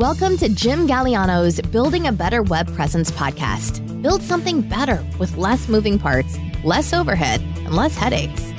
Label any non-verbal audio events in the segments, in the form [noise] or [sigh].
Welcome to Jim Galiano's Building a Better Web Presence podcast. Build something better with less moving parts, less overhead, and less headaches.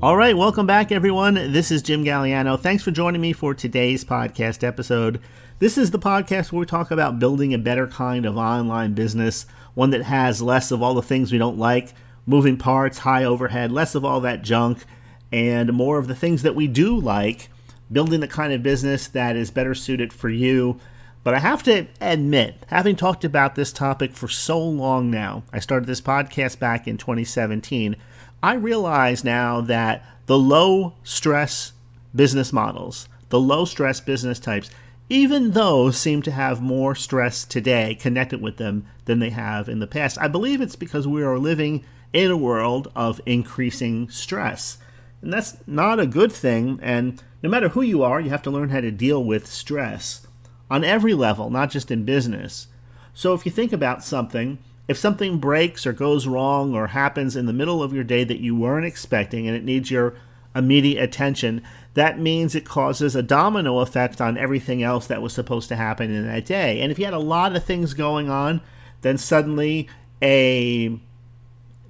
All right, welcome back, everyone. This is Jim Galiano. Thanks for joining me for today's podcast episode. This is the podcast where we talk about building a better kind of online business, one that has less of all the things we don't like, moving parts, high overhead, less of all that junk, and more of the things that we do like, building the kind of business that is better suited for you. But I have to admit, having talked about this topic for so long now, I started this podcast back in 2017 I realize now that the low stress business models, the low stress business types, even those seem to have more stress today connected with them than they have in the past. I believe it's because we are living in a world of increasing stress. And that's not a good thing. And no matter who you are, you have to learn how to deal with stress on every level, not just in business. So if you think about something, if something breaks or goes wrong or happens in the middle of your day that you weren't expecting and it needs your immediate attention, that means it causes a domino effect on everything else that was supposed to happen in that day. And if you had a lot of things going on, then suddenly a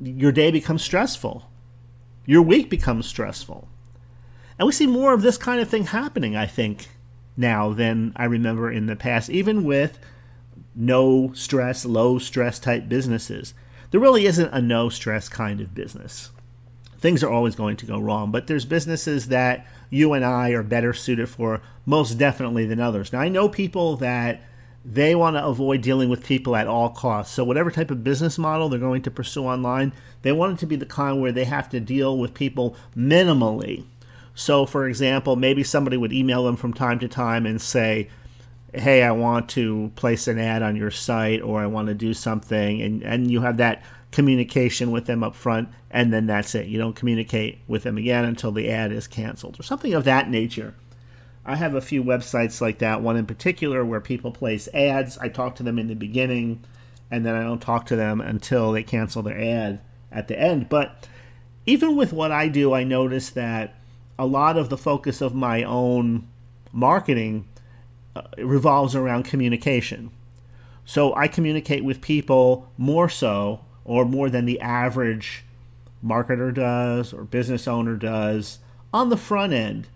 your day becomes stressful. Your week becomes stressful. And we see more of this kind of thing happening, I think, now than I remember in the past, even with no stress, low stress type businesses. There really isn't a no stress kind of business. Things are always going to go wrong, but there's businesses that you and I are better suited for most definitely than others. Now, I know people that they want to avoid dealing with people at all costs. So, whatever type of business model they're going to pursue online, they want it to be the kind where they have to deal with people minimally. So, for example, maybe somebody would email them from time to time and say, hey, I want to place an ad on your site or I want to do something, and, and you have that communication with them up front, and then that's it. You don't communicate with them again until the ad is canceled or something of that nature. I have a few websites like that, one in particular where people place ads. I talk to them in the beginning, and then I don't talk to them until they cancel their ad at the end. But even with what I do, I notice that a lot of the focus of my own marketing uh, revolves around communication. So I communicate with people more so or more than the average marketer does or business owner does on the front end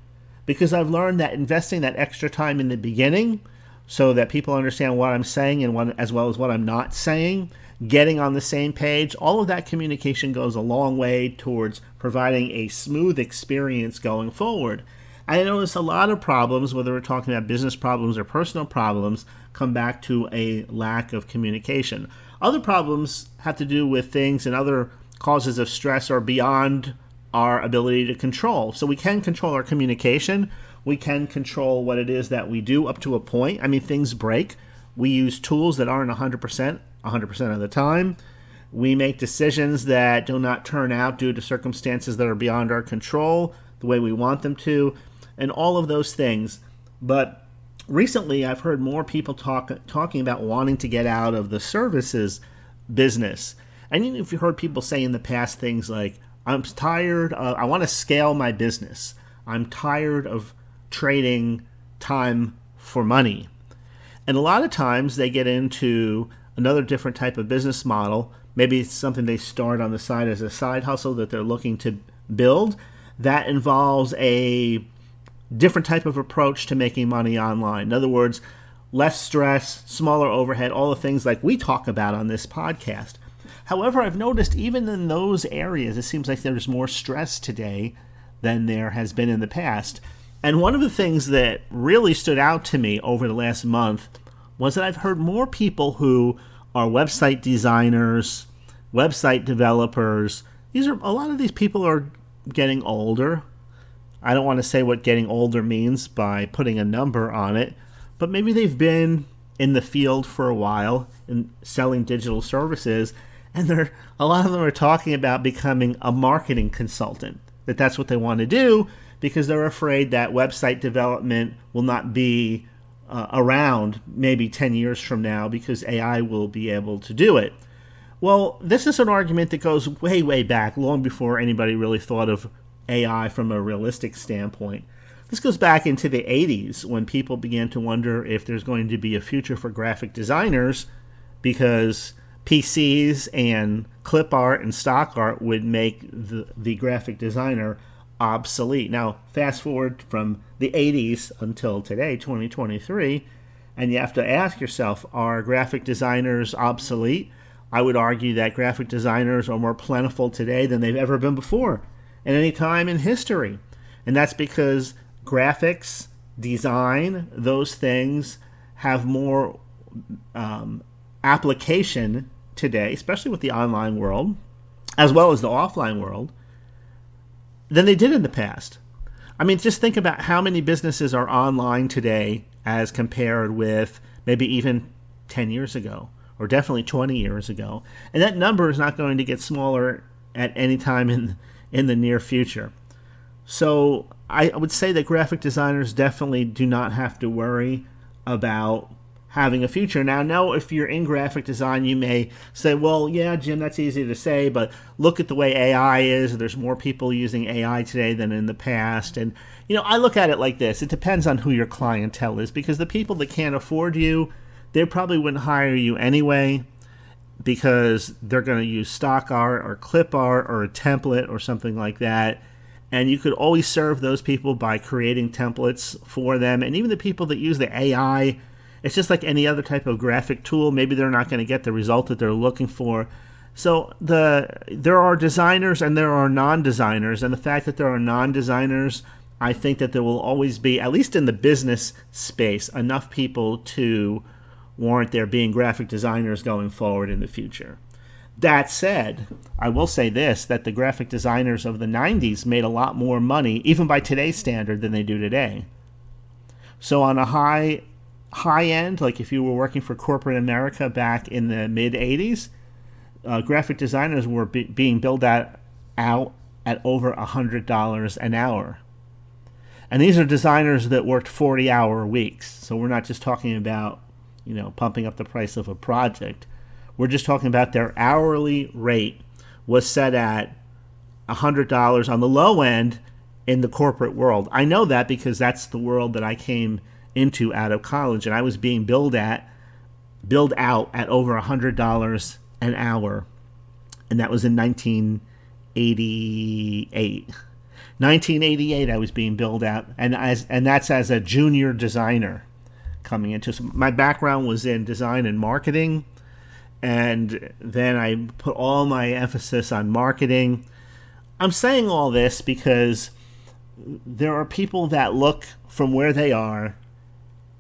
because I've learned that investing that extra time in the beginning so that people understand what I'm saying and what, as well as what I'm not saying, getting on the same page, all of that communication goes a long way towards providing a smooth experience going forward. I notice a lot of problems, whether we're talking about business problems or personal problems, come back to a lack of communication. Other problems have to do with things and other causes of stress are beyond our ability to control. So we can control our communication. We can control what it is that we do up to a point. I mean, things break. We use tools that aren't 100% 100% of the time. We make decisions that do not turn out due to circumstances that are beyond our control the way we want them to and all of those things. But recently, I've heard more people talk talking about wanting to get out of the services business. And even if you heard people say in the past things like, "I'm tired. Of, I want to scale my business. I'm tired of trading time for money." And a lot of times they get into another different type of business model. Maybe it's something they start on the side as a side hustle that they're looking to build that involves a different type of approach to making money online. In other words, less stress, smaller overhead, all the things like we talk about on this podcast. However, I've noticed even in those areas, it seems like there's more stress today than there has been in the past. And one of the things that really stood out to me over the last month was that I've heard more people who are website designers, website developers. These are a lot of these people are getting older. I don't want to say what getting older means by putting a number on it, but maybe they've been in the field for a while and selling digital services and they're a lot of them are talking about becoming a marketing consultant that that's what they want to do because they're afraid that website development will not be uh, around maybe 10 years from now because AI will be able to do it. Well, this is an argument that goes way, way back, long before anybody really thought of AI from a realistic standpoint. This goes back into the 80s when people began to wonder if there's going to be a future for graphic designers because PCs and clip art and stock art would make the, the graphic designer obsolete. Now, fast forward from the 80s until today, 2023, and you have to ask yourself are graphic designers obsolete? I would argue that graphic designers are more plentiful today than they've ever been before at any time in history. And that's because graphics, design, those things have more um, application today, especially with the online world, as well as the offline world, than they did in the past. I mean, just think about how many businesses are online today as compared with maybe even 10 years ago or definitely 20 years ago. And that number is not going to get smaller at any time in in the near future. So I would say that graphic designers definitely do not have to worry about having a future. Now, now if you're in graphic design, you may say, well, yeah, Jim, that's easy to say, but look at the way AI is. There's more people using AI today than in the past. And, you know, I look at it like this it depends on who your clientele is because the people that can't afford you, they probably wouldn't hire you anyway because they're going to use stock art or clip art or a template or something like that. And you could always serve those people by creating templates for them. And even the people that use the AI, it's just like any other type of graphic tool. Maybe they're not going to get the result that they're looking for. So the there are designers and there are non-designers, and the fact that there are non-designers, I think that there will always be, at least in the business space, enough people to warrant there being graphic designers going forward in the future. That said, I will say this that the graphic designers of the 90s made a lot more money, even by today's standard, than they do today. So, on a high high end, like if you were working for corporate America back in the mid 80s, uh, graphic designers were be- being billed at, out at over $100 an hour. And these are designers that worked 40 hour weeks. So, we're not just talking about you know, pumping up the price of a project. We're just talking about their hourly rate was set at $100 on the low end in the corporate world. I know that because that's the world that I came into out of college and I was being billed at billed out at over $100 an hour and that was in 1988. 1988 I was being billed out and as and that's as a junior designer coming into. So my background was in design and marketing, and then I put all my emphasis on marketing. I'm saying all this because there are people that look from where they are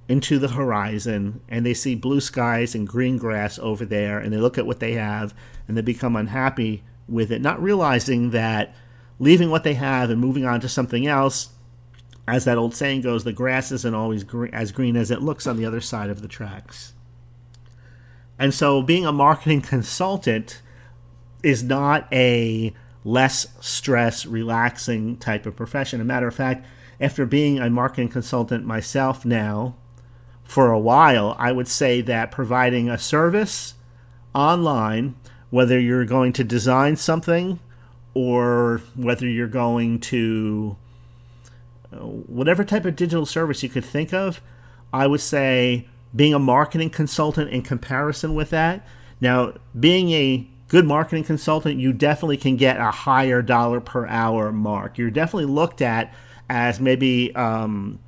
into the horizon and they see blue skies and green grass over there and they look at what they have and they become unhappy with it, not realizing that leaving what they have and moving on to something else as that old saying goes, the grass isn't always as green as it looks on the other side of the tracks. And so, being a marketing [laughs] consultant is not a less stress, relaxing type of profession. a matter of fact, after being a marketing consultant myself now for a while, I would say that providing a service online, whether you're going to design something or whether you're going to whatever type of digital service you could think of, I would say being a marketing consultant in comparison with that. Now, being a good marketing consultant, you definitely can get a higher dollar per hour mark. You're definitely looked at as maybe um,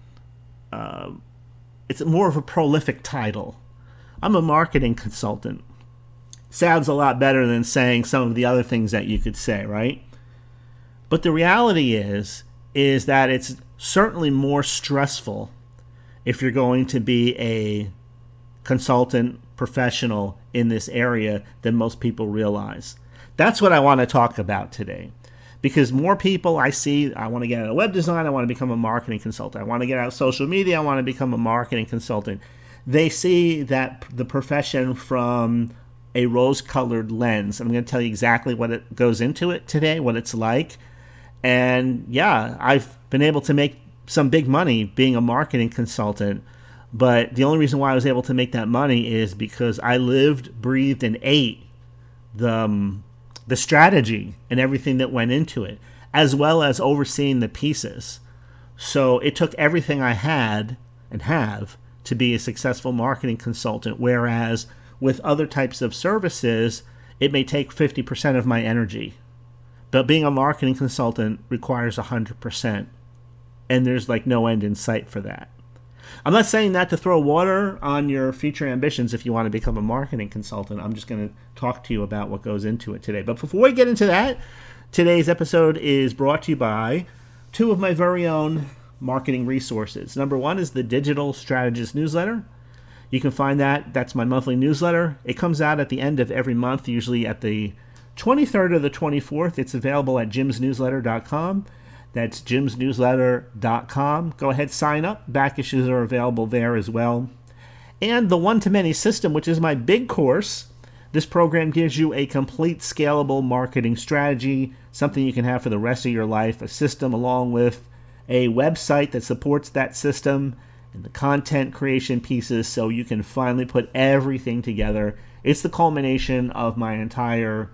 uh, it's more of a prolific title. I'm a marketing consultant. Sounds a lot better than saying some of the other things that you could say, right? But the reality is, is that it's certainly more stressful if you're going to be a consultant professional in this area than most people realize. That's what I want to talk about today. Because more people I see, I want to get out of web design, I want to become a marketing consultant. I want to get out of social media, I want to become a marketing consultant. They see that the profession from a rose colored lens. I'm going to tell you exactly what it goes into it today, what it's like. And yeah, I've been able to make some big money being a marketing consultant. But the only reason why I was able to make that money is because I lived, breathed, and ate the um, the strategy and everything that went into it, as well as overseeing the pieces. So it took everything I had and have to be a successful marketing consultant. Whereas with other types of services, it may take 50% of my energy. But being a marketing consultant requires 100%. And there's like no end in sight for that. I'm not saying that to throw water on your future ambitions if you want to become a marketing consultant. I'm just going to talk to you about what goes into it today. But before we get into that, today's episode is brought to you by two of my very own marketing resources. Number one is the Digital Strategist newsletter. You can find that. That's my monthly newsletter. It comes out at the end of every month, usually at the 23rd or the 24th. It's available at jimsnewsletter.com. That's jimsnewsletter.com. Go ahead, sign up. Back issues are available there as well. And the one to many system, which is my big course. This program gives you a complete scalable marketing strategy, something you can have for the rest of your life, a system along with a website that supports that system and the content creation pieces so you can finally put everything together. It's the culmination of my entire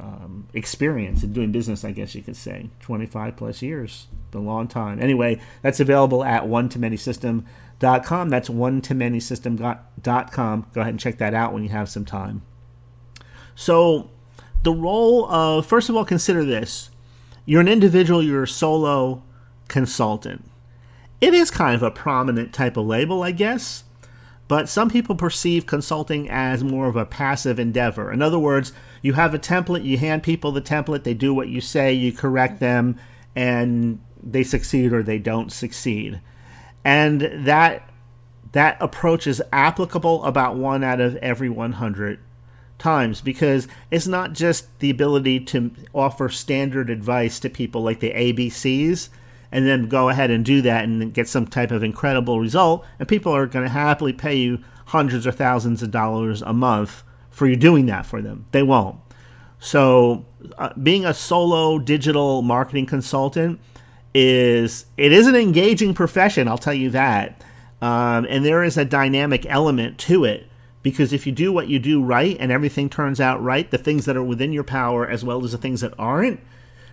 um, experience in doing business, I guess you could say. 25 plus years, a long time. Anyway, that's available at one to many system.com. That's one to many system.com. Go ahead and check that out when you have some time. So, the role of, first of all, consider this you're an individual, you're a solo consultant. It is kind of a prominent type of label, I guess, but some people perceive consulting as more of a passive endeavor. In other words, you have a template, you hand people the template, they do what you say, you correct them, and they succeed or they don't succeed. And that that approach is applicable about one out of every 100 times because it's not just the ability to offer standard advice to people like the ABCs and then go ahead and do that and get some type of incredible result. And people are going to happily pay you hundreds or thousands of dollars a month for you doing that for them. They won't. So, uh, being a solo digital marketing consultant is it is an engaging profession. I'll tell you that. Um, and there is a dynamic element to it because if you do what you do right and everything turns out right, the things that are within your power as well as the things that aren't,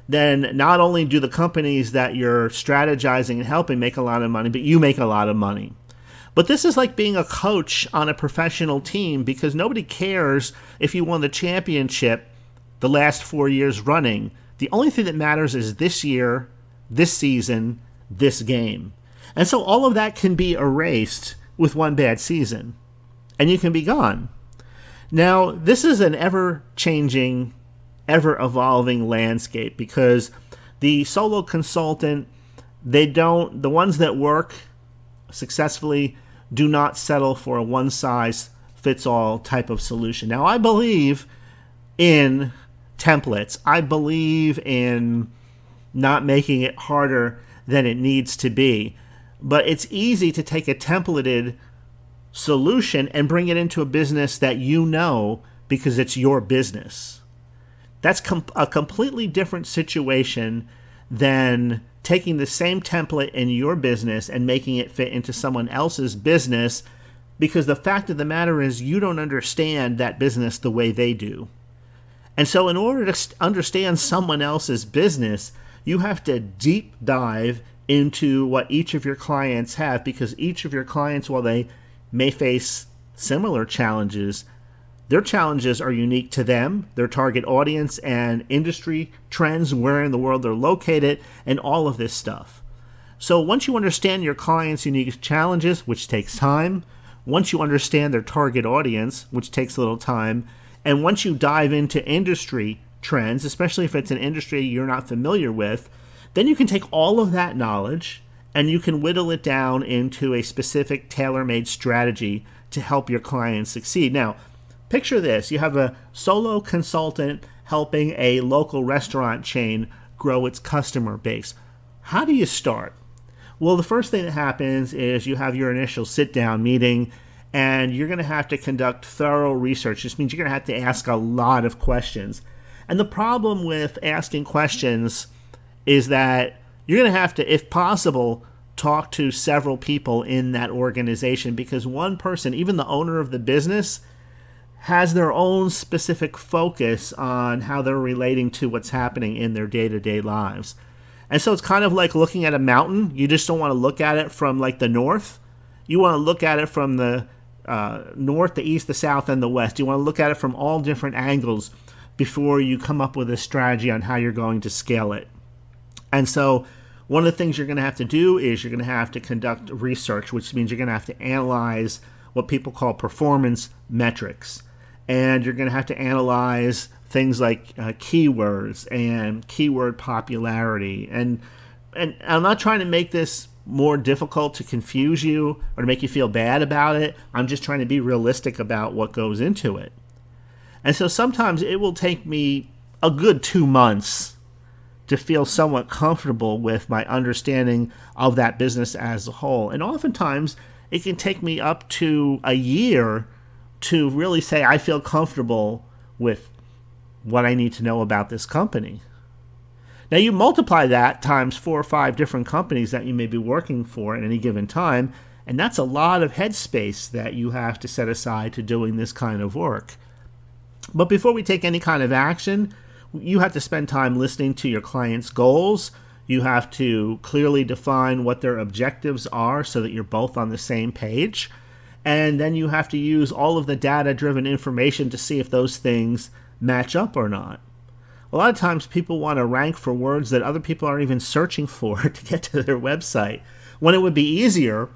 then not only do the companies that you're strategizing and helping make a lot of money, but you make a lot of money. But this is like being a coach on a professional team because nobody cares if you won the championship the last four years running. The only thing that matters is this year, this season, this game. And so all of that can be erased with one bad season, and you can be gone. Now, this is an ever changing ever evolving landscape because the solo consultant they don't the ones that work successfully do not settle for a one size fits all type of solution. Now I believe in templates. I believe in not making it harder than it needs to be. But it's easy to take a templated solution and bring it into a business that you know because it's your business. That's com- a completely different situation than taking the same template in your business and making it fit into someone else's business because the fact of the matter is you don't understand that business the way they do. And so, in order to understand someone else's business, you have to deep dive into what each of your clients have because each of your clients, while they may face similar challenges, their challenges are unique to them, their target audience, and industry trends, where in the world they're located, and all of this stuff. So, once you understand your clients' unique challenges, which takes time, once you understand their target audience, which takes a little time, and once you dive into industry trends, especially if it's an industry you're not familiar with, then you can take all of that knowledge and you can whittle it down into a specific tailor made strategy to help your clients succeed. Now, Picture this you have a solo consultant helping a local restaurant chain grow its customer base. How do you start? Well, the first thing that happens is you have your initial sit down meeting and you're going to have to conduct thorough research. This means you're going to have to ask a lot of questions. And the problem with asking questions is that you're going to have to, if possible, talk to several people in that organization because one person, even the owner of the business, has their own specific focus on how they're relating to what's happening in their day to day lives. And so it's kind of like looking at a mountain. You just don't want to look at it from like the north. You want to look at it from the uh, north, the east, the south, and the west. You want to look at it from all different angles before you come up with a strategy on how you're going to scale it. And so, one of the things you're going to have to do is you're going to have to conduct research, which means you're going to have to analyze what people call performance metrics. And you're going to have to analyze things like uh, keywords and keyword popularity. And, and I'm not trying to make this more difficult to confuse you or to make you feel bad about it. I'm just trying to be realistic about what goes into it. And so sometimes it will take me a good two months to feel somewhat comfortable with my understanding of that business as a whole. And oftentimes it can take me up to a year to really say I feel comfortable with what I need to know about this company. Now you multiply that times four or five different companies that you may be working for at any given time, and that's a lot of headspace that you have to set aside to doing this kind of work. But before we take any kind of action, you have to spend time listening to your client's goals. You have to clearly define what their objectives are so that you're both on the same page. And then you have to use all of the data driven information to see if those things match up or not. A lot of times people want to rank for words that other people aren't even searching for [laughs] to get to their website when it would be easier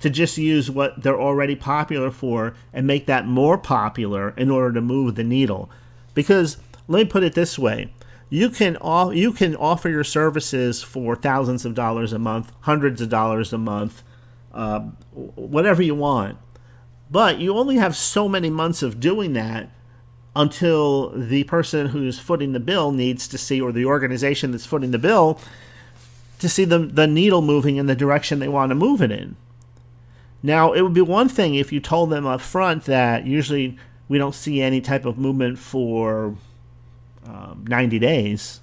to just use what they're already popular for and make that more popular in order to move the needle. Because let me put it this way you can you can offer your services for thousands of dollars a month hundreds of dollars a month uh, whatever you want but you only have so many months of doing that until the person who's footing the bill needs to see, or the organization that's footing the bill, to see the, the needle moving in the direction they want to move it in. Now, it would be one thing if you told them up front that usually we don't see any type of movement for um, 90 days.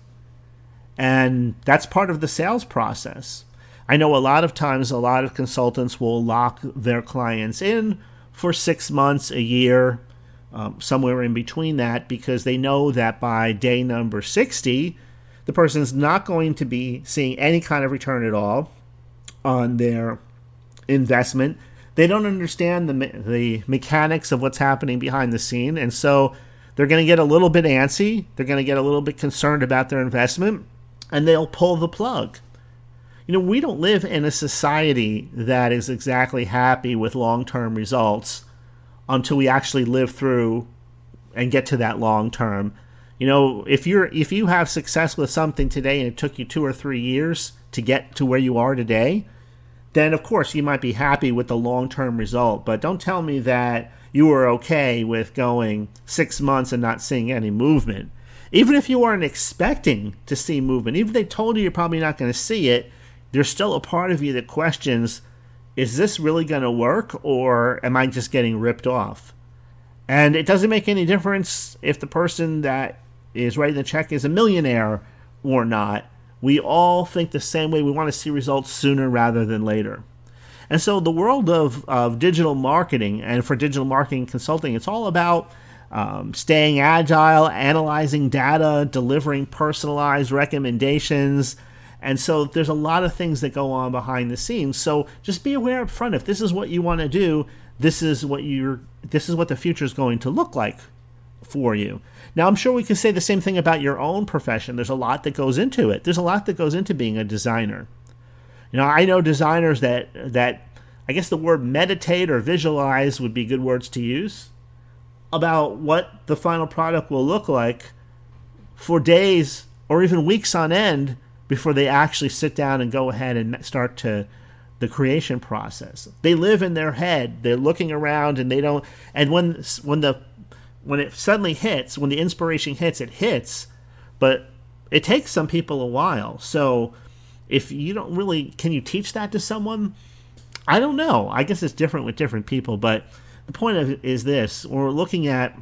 And that's part of the sales process. I know a lot of times a lot of consultants will lock their clients in for six months, a year, um, somewhere in between that because they know that by day number 60, the person's not going to be seeing any kind of return at all on their investment. They don't understand the, the mechanics of what's happening behind the scene. And so they're going to get a little bit antsy. They're going to get a little bit concerned about their investment and they'll pull the plug. You know, we don't live in a society that is exactly happy with long term results until we actually live through and get to that long term. You know, if you're if you have success with something today and it took you 2 or 3 years to get to where you are today, then of course you might be happy with the long-term result, but don't tell me that you were okay with going 6 months and not seeing any movement. Even if you weren't expecting to see movement, even if they told you you're probably not going to see it, there's still a part of you that questions is this really going to work or am I just getting ripped off? And it doesn't make any difference if the person that is writing the check is a millionaire or not. We all think the same way. We want to see results sooner rather than later. And so, the world of, of digital marketing and for digital marketing consulting, it's all about um, staying agile, analyzing data, delivering personalized recommendations, and so there's a lot of things that go on behind the scenes. So just be aware up front if this is what you want to do, this is what you're this is what the future is going to look like for you. Now I'm sure we can say the same thing about your own profession. There's a lot that goes into it. There's a lot that goes into being a designer. You know, I know designers that that I guess the word meditate or visualize would be good words to use about what the final product will look like for days or even weeks on end before they actually sit down and go ahead and start to the creation process. They live in their head. They're looking around and they don't and when when the when it suddenly hits, when the inspiration hits, it hits, but it takes some people a while. So if you don't really can you teach that to someone? I don't know. I guess it's different with different people, but the point of is this: we're looking at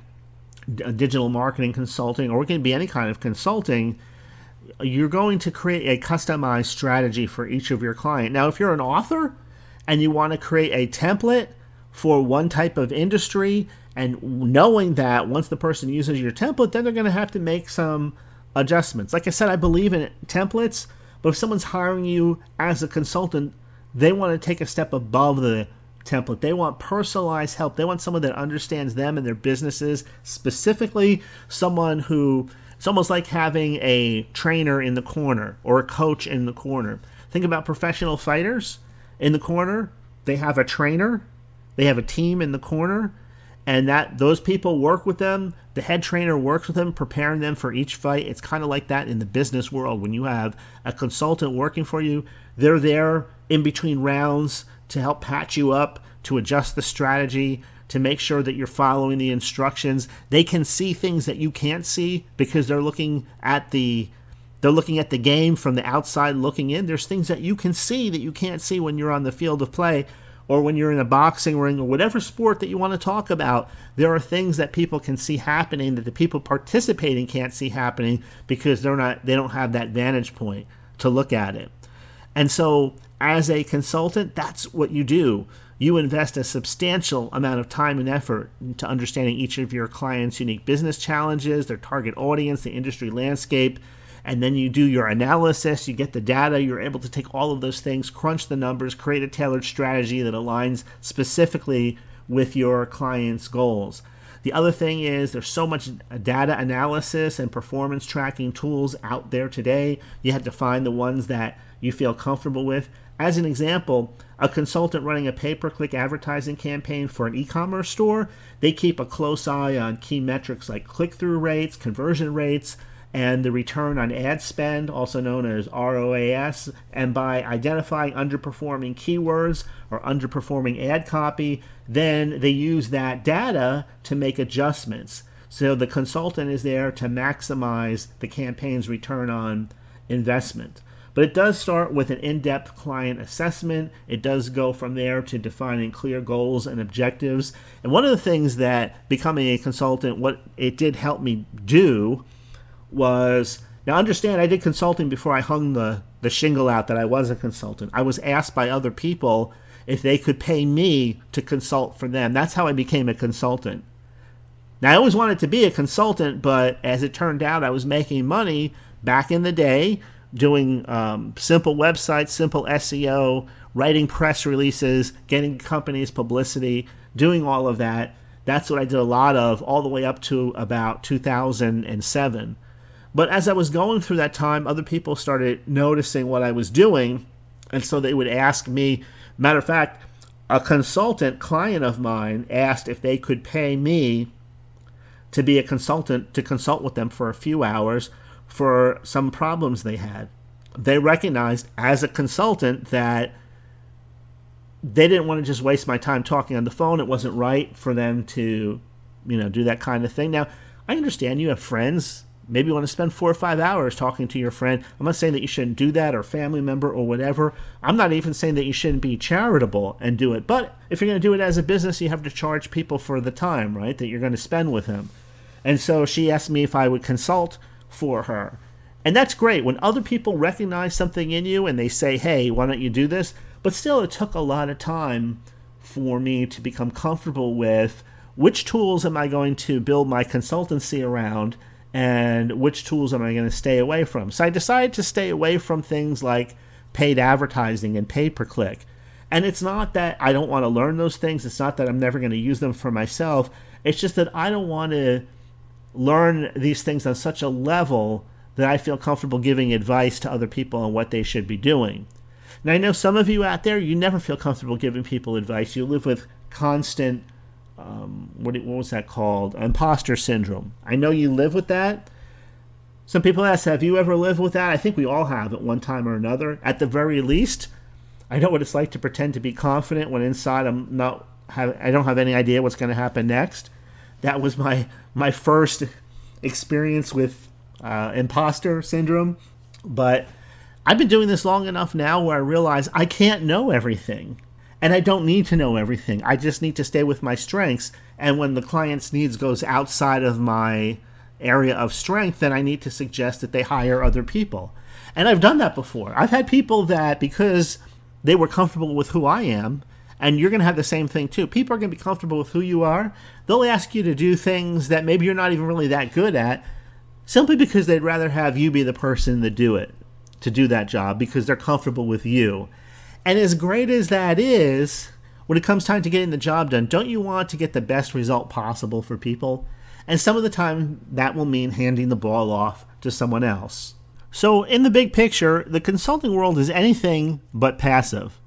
uh, digital marketing consulting, or it can be any kind of consulting you're going to create a customized strategy for each of your client. Now, if you're an author and you want to create a template for one type of industry and knowing that once the person uses your template, then they're going to have to make some adjustments. Like I said, I believe in templates, but if someone's hiring you as a consultant, they want to take a step above the template. They want personalized help. They want someone that understands them and their businesses, specifically someone who it's almost like having a trainer in the corner or a coach in the corner. Think about professional fighters in the corner. They have a trainer, they have a team in the corner, and that those people work with them. The head trainer works with them, preparing them for each fight. It's kind of like that in the business world. When you have a consultant working for you, they're there in between rounds to help patch you up, to adjust the strategy, to make sure that you're following the instructions. They can see things that you can't see because they're looking at the they're looking at the game from the outside looking in. There's things that you can see that you can't see when you're on the field of play or when you're in a boxing ring or whatever sport that you want to talk about. There are things that people can see happening that the people participating can't see happening because they're not they don't have that vantage point to look at it. And so as a consultant, that's what you do. You invest a substantial amount of time and effort into understanding each of your clients' unique business challenges, their target audience, the industry landscape, and then you do your analysis, you get the data, you're able to take all of those things, crunch the numbers, create a tailored strategy that aligns specifically with your client's goals. The other thing is there's so much data analysis and performance tracking tools out there today. You have to find the ones that you feel comfortable with. As an example, a consultant running a pay per click advertising campaign for an e commerce store, they keep a close eye on key metrics like click through rates, conversion rates, and the return on ad spend, also known as ROAS. And by identifying underperforming keywords or underperforming ad copy, then they use that data to make adjustments. So the consultant is there to maximize the campaign's return on investment. But it does start with an in depth client assessment. It does go from there to defining clear goals and objectives. And one of the things that becoming a consultant, what it did help me do was now understand I did consulting before I hung the, the shingle out that I was a consultant. I was asked by other people if they could pay me to consult for them. That's how I became a consultant. Now, I always wanted to be a consultant, but as it turned out, I was making money back in the day doing um, simple websites, simple SEO, writing press releases, getting companies publicity, doing all of that. That's what I did a lot of all the way up to about 2007. But as I was going through that time, other people started noticing what I was doing. And so they would ask me, matter of fact, a consultant client of mine asked if they could pay me to be a consultant to consult with them for a few hours for some problems they had. They recognized as a consultant that they didn't want to just waste my time talking on the phone. It wasn't right for them to, you know, do that kind of thing. Now, I understand you have friends. Maybe you want to spend four or five hours talking to your friend. I'm not saying that you shouldn't do that or family member or whatever. I'm not even saying that you shouldn't be charitable and do it. But if you're going to do it as a business, you have to charge people for the time, right, that you're going to spend with them. And so she asked me if I would consult for her. And that's great when other people recognize something in you and they say, hey, why don't you do this? But still, it took a lot of time for me to become comfortable with which tools am I going to build my consultancy around and which tools am I going to stay away from. So I decided to stay away from things like paid advertising and pay per click. And it's not that I don't want to learn those things, it's not that I'm never going to use them for myself. It's just that I don't want to learn these things on such a level that I feel comfortable giving advice to other people on what they should be doing. Now, I know some of you out there, you never feel comfortable giving people advice. You live with constant, um, what, what was that called? Imposter syndrome. I know you live with that. Some people ask, have you ever lived with that? I think we all have at one time or another. At the very least, I know what it's like to pretend to be confident when inside I'm not have I don't have any idea what's going to happen next. That was my my first experience with uh, imposter syndrome. But I've been doing this long enough now where I realize I can't know everything. And I don't need to know everything. I just need to stay with my strengths. And when the client's needs goes outside of my area of strength, then I need to suggest that they hire other people. And I've done that before. I've had people that because they were comfortable with who I am And you're going to have the same thing too. People are going to be comfortable with who you are. They'll ask you to do things that maybe you're not even really that good at simply because they'd rather have you be the person to do it, to do that job because they're comfortable with you. And as great as that is, when it comes time to getting the job done, don't you want to get the best result possible for people? And some of the time, that will mean handing the ball off to someone else. So, in the big picture, the consulting world is anything but passive.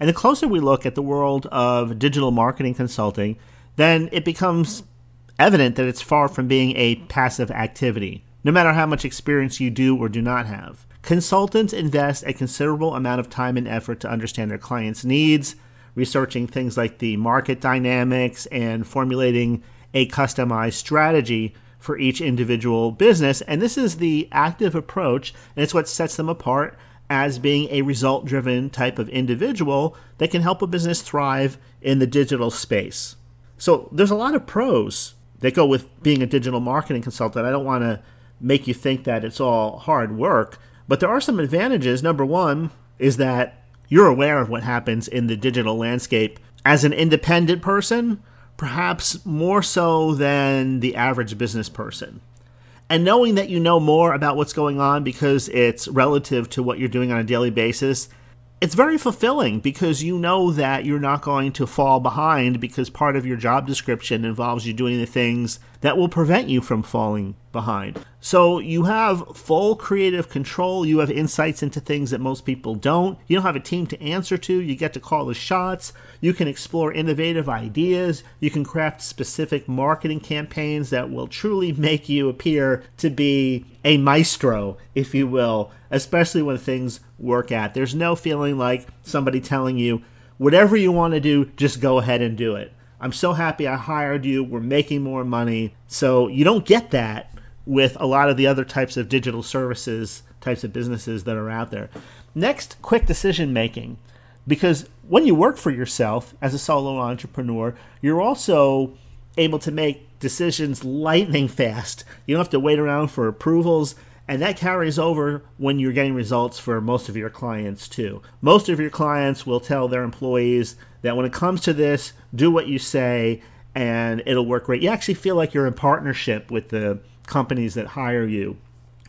And the closer we look at the world of digital marketing consulting, then it becomes evident that it's far from being a passive activity, no matter how much experience you do or do not have. Consultants invest a considerable amount of time and effort to understand their clients' needs, researching things like the market dynamics and formulating a customized strategy for each individual business. And this is the active approach, and it's what sets them apart as being a result driven type of individual that can help a business thrive in the digital space. So there's a lot of pros that go with being a digital marketing consultant. I don't want to make you think that it's all hard work, but there are some advantages. Number one is that you're aware of what happens in the digital landscape as an independent person, perhaps more so than the average business person. And knowing that you know more about what's going on because it's relative to what you're doing on a daily basis it's very fulfilling because you know that you're not going to fall behind because part of your job description involves you doing the things that will prevent you from falling behind. So you have full creative control. You have insights into things that most people don't. You don't have a team to answer to. You get to call the shots. You can explore innovative ideas. You can craft specific marketing campaigns that will truly make you appear to be a maestro, if you will, especially when things work out. There's no feeling like somebody telling you, whatever you want to do, just go ahead and do it. I'm so happy I hired you. We're making more money. So you don't get that with a lot of the other types of digital services, types of businesses that are out there. Next, quick decision making. Because when you work for yourself as a solo entrepreneur, you're also able to make decisions lightning fast. You don't have to wait around for approvals. And that carries over when you're getting results for most of your clients too. Most of your clients will tell their employees that when it comes to this, do what you say and it'll work great. You actually feel like you're in partnership with the companies that hire you.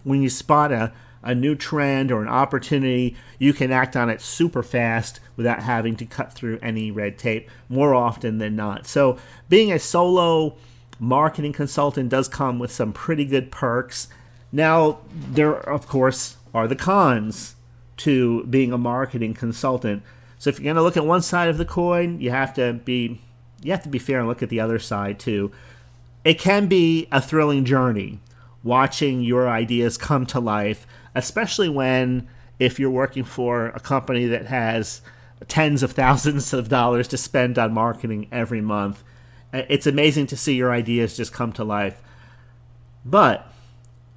When you spot a, a new trend or an opportunity, you can act on it super fast without having to cut through any red tape more often than not. So, being a solo marketing consultant does come with some pretty good perks now, there, of course, are the cons to being a marketing consultant. So if you're going to look at one side of the coin, you have to be you have to be fair and look at the other side too. It can be a thrilling journey watching your ideas come to life, especially when if you're working for a company that has tens of thousands of dollars to spend on marketing every month. Eh, it's amazing to see your ideas just come to life. But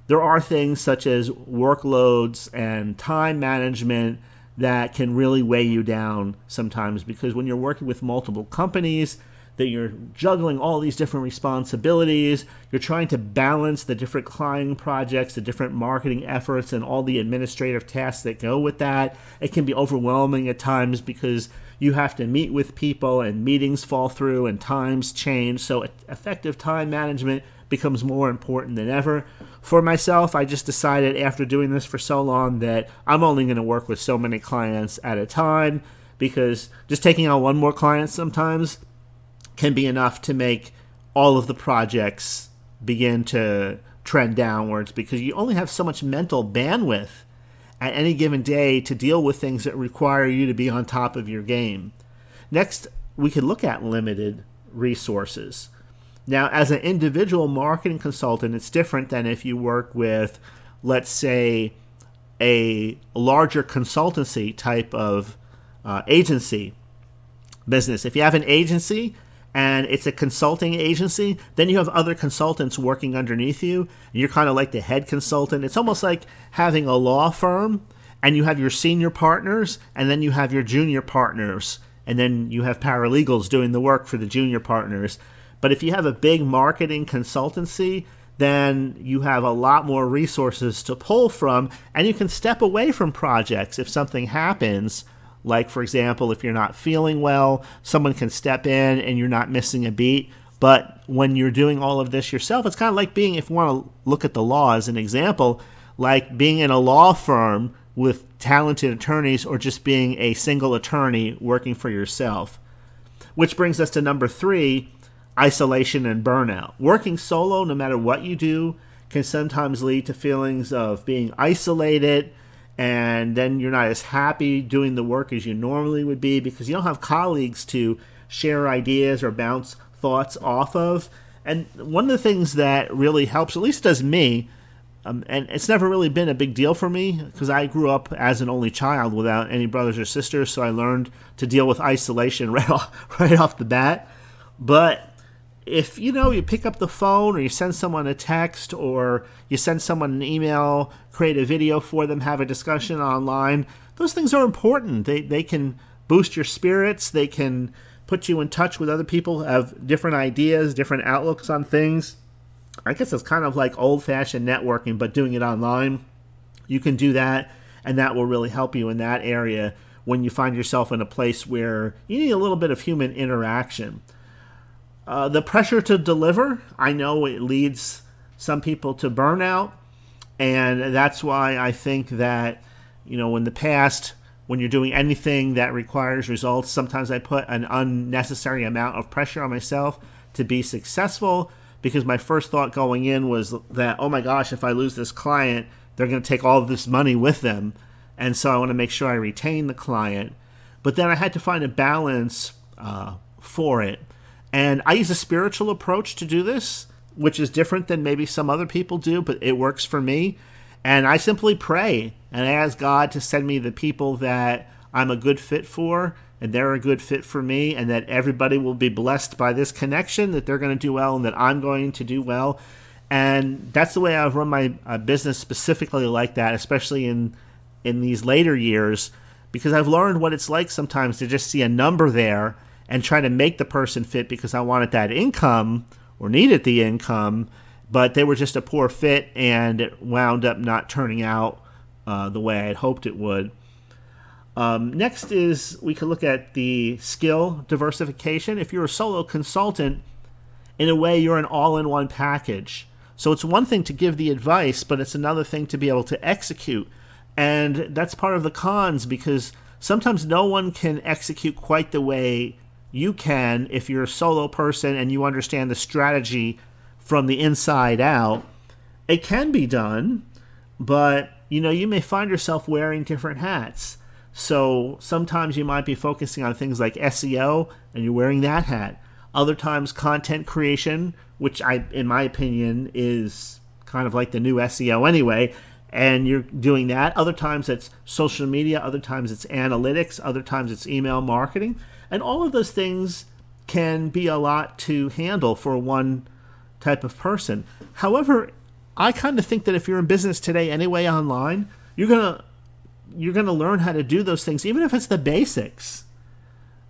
there are things such as workloads and time management that can really weigh you down sometimes because when you're working with multiple companies that you're juggling all these different responsibilities you're trying to balance the different client projects the different marketing efforts and all the administrative tasks that go with that it can be overwhelming at times because you have to meet with people and meetings fall through and times change so effective time management becomes more important than ever. For myself, I just decided after doing this for so long that I'm only going to work with so many clients at a time because just taking on one more client sometimes can be enough to make all of the projects begin to trend downwards because you only have so much mental bandwidth at any given day to deal with things that require you to be on top of your game. Next, we could look at limited resources. Now, as an individual marketing consultant, it's different than if you work with, let's say, a larger consultancy type of uh, agency business. If you have an agency and it's a consulting agency, then you have other consultants working underneath you. You're kind of like the head consultant. It's almost like having a law firm and you have your senior partners and then you have your junior partners and then you have paralegals doing the work for the junior partners. But if you have a big marketing consultancy, then you have a lot more resources to pull from, and you can step away from projects if something happens, Like, for example, if you're not feeling well, someone can step in and you're not missing a beat. But when you're doing all of this yourself, it's kind of like being, if you want to look at the law as an example, like being in a law firm with talented attorneys or just being a single attorney working for yourself. Which brings us to number three isolation and burnout. Working solo, no matter what you do, can sometimes lead to feelings of being isolated and then you're not as happy doing the work as you normally would be because you don't have colleagues to share ideas or bounce thoughts off of. And one of the things that really helps, at least does me, um, and it's never really been a big deal for me because I grew up as an only child without any brothers or sisters, so I learned to deal with isolation [laughs] right off, right off the bat. But if you know you pick up the phone or you send someone a text or you send someone an email create a video for them have a discussion online those things are important. They, they can boost your spirits. They can put you in touch with other people who have different ideas different outlooks on things. I guess it's kind of like old fashioned networking but doing it online. You can do that and that will really help you in that area when you find yourself in a place where you need a little bit of human interaction uh, the pressure to deliver, I know it leads some people to burnout, and that's why I think that, you know, in the past, when you're doing anything that requires results, sometimes I put an unnecessary amount of pressure on myself to be successful because my first thought going in was that, oh my gosh, if I lose this client, they're going to take all this money with them. And so I want to make sure I retain the client. But then I had to find a balance uh, for it. And I use a spiritual approach to do this, which is different than maybe some other people do, but it works for me. And I simply pray and I ask God to send me the people that I'm a good fit for and they're a good fit for me and that everybody will be blessed by this connection, that they're going to do well and that I'm going to do well. And that's the way I've run my uh, business specifically like that, especially in in these later years, because I've learned what it's like sometimes to just see a number there and trying to make the person fit because I wanted that income or needed the income, but they were just a poor fit and it wound up not turning out uh, the way I had hoped it would. Um, next is we could look at the skill diversification. If you're a solo consultant, in a way, you're an all in one package. So it's one thing to give the advice, but it's another thing to be able to execute. And that's part of the cons because sometimes no one can execute quite the way you can, if you're a solo person and you understand the strategy from the inside out, it can be done, but you know, you may find yourself wearing different hats. So sometimes you might be focusing on things like SEO and you're wearing that hat. Other times content creation, which I in my opinion is kind of like the new SEO anyway, and you're doing that. Other times it's social media, other times it's analytics, other times it's email marketing. And all of those things can be a lot to handle for one type of person. However, I kind of think that if you're in business today anyway online, you're going to you're going to learn how to do those things even if it's the basics.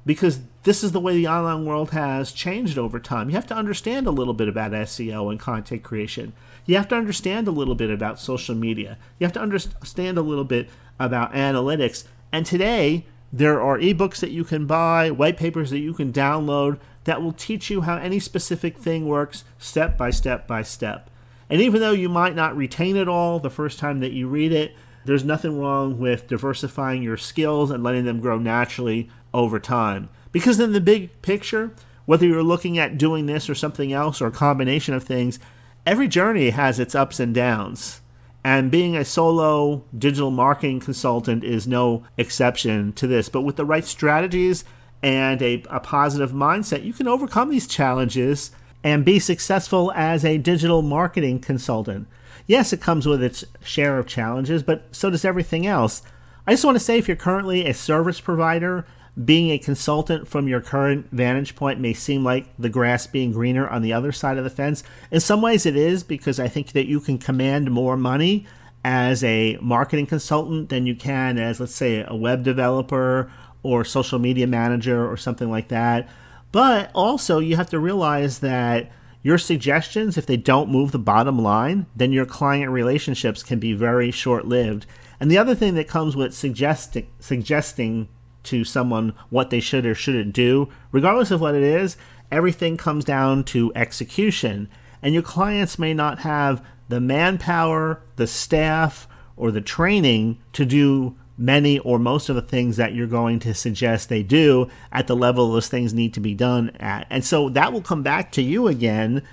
Because this is the way the online world has changed over time. You have to understand a little bit about SEO and content creation. You have to understand a little bit about social media. You have to understand a little bit about analytics. And today, there are ebooks that you can buy, white papers that you can download that will teach you how any specific thing works step by step by step. And even though you might not retain it all the first time that you read it, there's nothing wrong with diversifying your skills and letting them grow naturally over time. Because in the big picture, whether you're looking at doing this or something else or a combination of things, every journey has its ups and downs. And being a solo digital marketing consultant is no exception to this. But with the right strategies and a, a, positive mindset, you can overcome these challenges and be successful as a digital marketing consultant. Yes, it comes with its share of challenges, but so does everything else. I just want to say if you're currently a service provider, being a consultant from your current vantage point may seem like the grass being greener on the other side of the fence. In some ways, it is because I think that you can command more money as a marketing consultant than you can as, let's say, a web developer or social media manager or something like that. But also, you have to realize that your suggestions, if they don't move the bottom line, then your client relationships can be very short lived. And the other thing that comes with suggesting, suggesting to someone what they should or shouldn't do, regardless of what it is, everything comes down to execution. And your clients may not have the manpower, the staff, or the training to do many or most of the things that you're going to suggest they do at the level those things need to be done at. And so that will come back to you again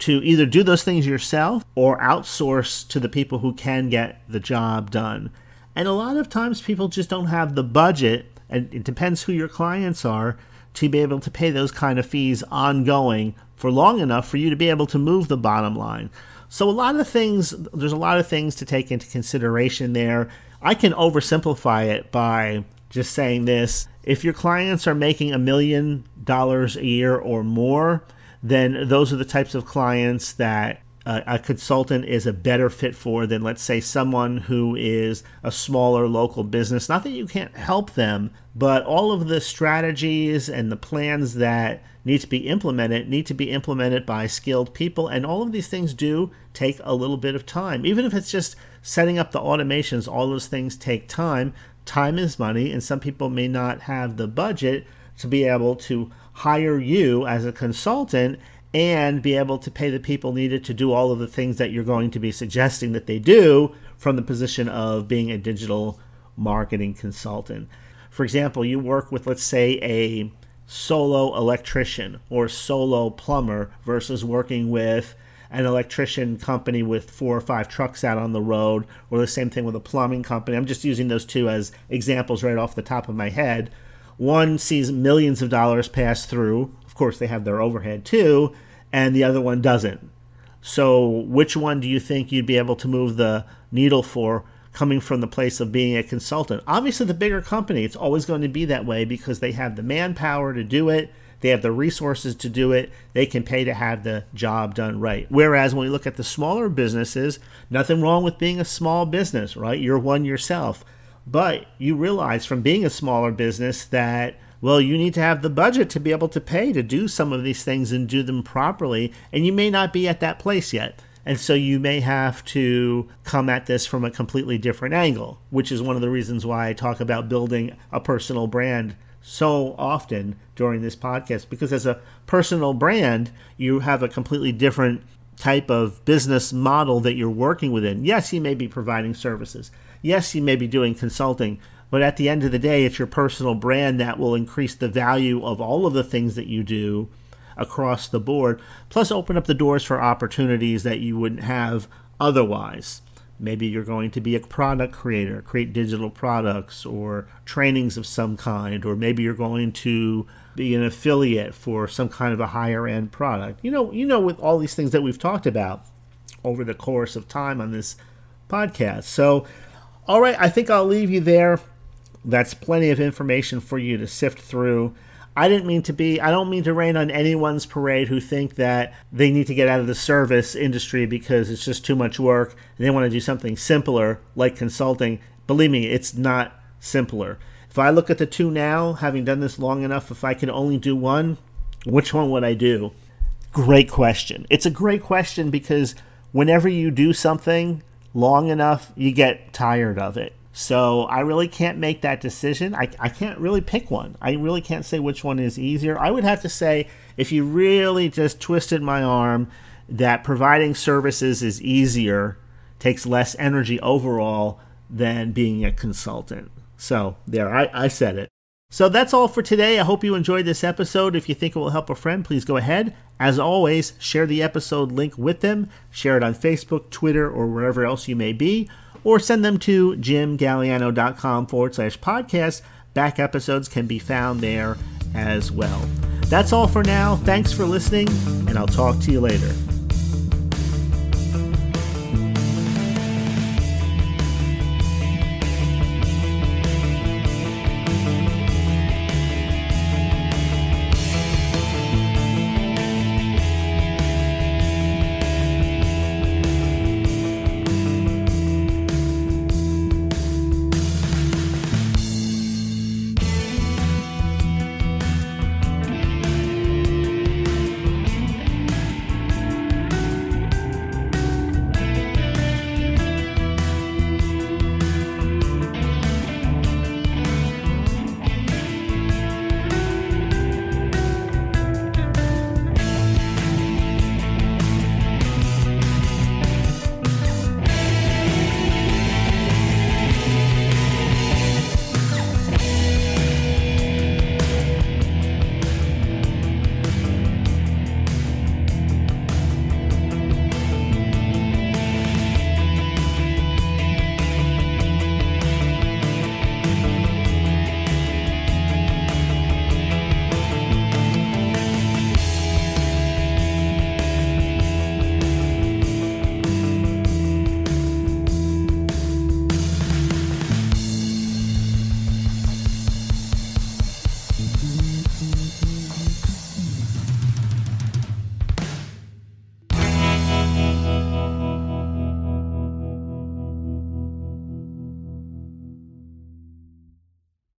to either do those things yourself or outsource to the people who can get the job done. And a lot of times people just don't have the budget, and it depends who your clients are, to be able to pay those kind of fees ongoing for long enough for you to be able to move the bottom line. So a lot of things, there's a lot of things to take into consideration there. I can oversimplify it by just saying this. If your clients are making a million dollars a year or more, then those are the types of clients that Uh, a consultant is a better fit for than, let's say, someone who is a smaller local business. Not that you can't help them, but all of the strategies and the plans that need to be implemented need to be implemented by skilled people. And all of these things do take a little bit of time. Even if it's just setting up the automations, all those things take time. Time is money, and some people may not have the budget to be able to hire you as a consultant and be able to pay the people needed to do all of the things that you're going to be suggesting that they do from the position of being a digital marketing consultant. For example, you work with, let's say, a solo electrician or solo plumber versus working with an electrician company with four or five trucks out on the road, or the same thing with a plumbing company. I'm just using those two as examples right off the top of my head. One sees millions of dollars pass through. Course, they have their overhead too, and the other one doesn't. So, which one do you think you'd be able to move the needle for coming from the place of being a consultant? Obviously, the bigger company, it's always going to be that way because they have the manpower to do it, they have the resources to do it, they can pay to have the job done right. Whereas when we look at the smaller businesses, nothing wrong with being a small business, right? You're one yourself. But you realize from being a smaller business that well, you need to have the budget to be able to pay to do some of these things and do them properly. And you may not be at that place yet. And so you may have to come at this from a completely different angle, which is one of the reasons why I talk about building a personal brand so often during this podcast. Because as a personal brand, you have a completely different type of business model that you're working within. Yes, you may be providing services. Yes, you may be doing consulting, but at the end of the day, it's your personal brand that will increase the value of all of the things that you do across the board, plus open up the doors for opportunities that you wouldn't have otherwise. Maybe you're going to be a product creator, create digital products or trainings of some kind, or maybe you're going to be an affiliate for some kind of a higher end product. You know, you know with all these things that we've talked about over the course of time on this podcast. So, all right, I think I'll leave you there that's plenty of information for you to sift through. I didn't mean to be, I don't mean to rain on anyone's parade who think that they need to get out of the service industry because it's just too much work and they want to do something simpler like consulting. Believe me, it's not simpler. If I look at the two now, having done this long enough, if I could only do one, which one would I do? Great question. It's a great question because whenever you do something long enough, you get tired of it. So I really can't make that decision. I, I can't really pick one. I really can't say which one is easier. I would have to say, if you really just twisted my arm, that providing services is easier, takes less energy overall than being a consultant. So there, I, I said it. So that's all for today. I hope you enjoyed this episode. If you think it will help a friend, please go ahead. As always, share the episode link with them. Share it on Facebook, Twitter, or wherever else you may be or send them to jimgaliano.com forward slash podcast. Back episodes can be found there as well. That's all for now. Thanks for listening, and I'll talk to you later.